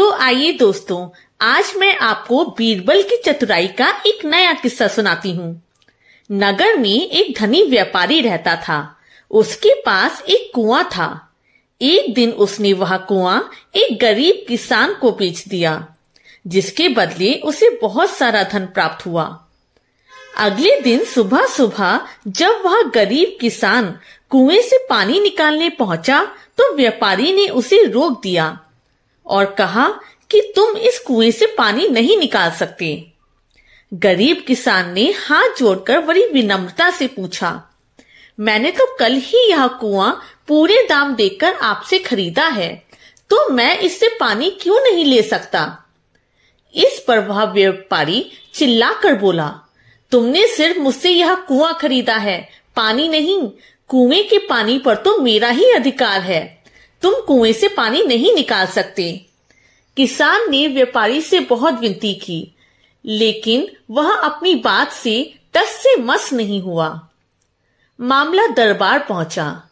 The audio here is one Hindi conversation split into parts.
तो आइए दोस्तों, आज मैं आपको बीरबल की चतुराई का एक नया किस्सा सुनाती हूँ। नगर में एक धनी व्यापारी रहता था। उसके पास एक कुआँ था। एक दिन उसने वह कुआँ एक गरीब किसान को बेच दिया, जिसके बदले उसे बहुत सारा धन प्राप्त हुआ। अगले दिन सुबह सुबह जब वह गरीब किसान कुएँ से पानी निकालने पहुँचा तो व्यापारी ने उसे रोक दिया। और कहा कि तुम इस कुएँ से पानी नहीं निकाल सकते। गरीब किसान ने हाथ जोड़कर बड़ी विनम्रता से पूछा, मैंने तो कल ही यह कुआँ पूरे दाम देकर आपसे खरीदा है तो मैं इससे पानी क्यों नहीं ले सकता? इस पर वह व्यापारी चिल्लाकर बोला, तुमने सिर्फ़ मुझसे यह कुआँ खरीदा है, पानी नहीं, कुएँ के पानी पर तो मेरा ही अधिकार है। तुम कुएँ से पानी नहीं निकाल सकते। किसान ने व्यापारी से बहुत विनती की, लेकिन वह अपनी बात से टस से मस नहीं हुआ। मामला दरबार पहुँचा।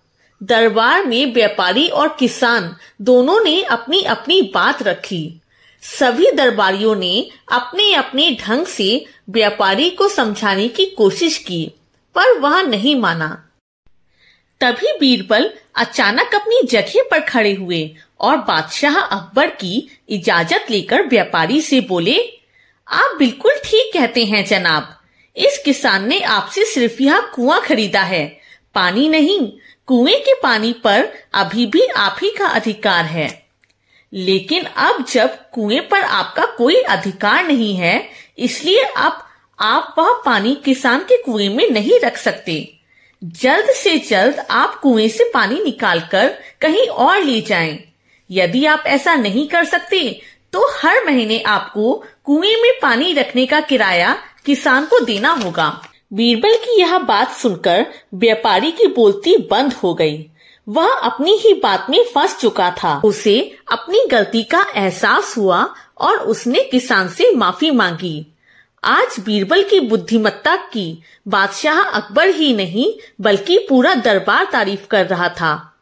दरबार में व्यापारी और किसान दोनों ने अपनी अपनी बात रखी। सभी दरबारियों ने अपने अपने ढंग से व्यापारी को समझाने की कोशिश की, पर वह नहीं माना। तभी बीरबल अचानक अपनी जगह पर खड़े हुए और बादशाह अकबर की इजाज़त लेकर व्यापारी से बोले, आप बिल्कुल ठीक कहते हैं, जनाब। इस किसान ने आपसे सिर्फ़ यह कुआँ खरीदा है। पानी नहीं, कुएँ के पानी पर अभी भी आप ही का अधिकार है। लेकिन अब जब कुएँ पर आपका कोई अधिकार नहीं है, इसलिए अब आप वह पानी किसान के कुएँ में नहीं रख सकते। जल्द से जल्द आप कुएँ से पानी निकालकर कहीं और ले जाएँ। यदि आप ऐसा नहीं कर सकते तो हर महीने आपको कुएँ में पानी रखने का किराया किसान को देना होगा। बीरबल की यह बात सुनकर व्यापारी की बोलती बंद हो गई। वह अपनी ही बात में फंस चुका था। उसे अपनी गलती का एहसास हुआ और उसने किसान से माफ़ी मांगी। आज बीरबल की बुद्धिमत्ता की बादशाह अकबर ही नहीं, बल्कि पूरा दरबार तारीफ़ कर रहा था।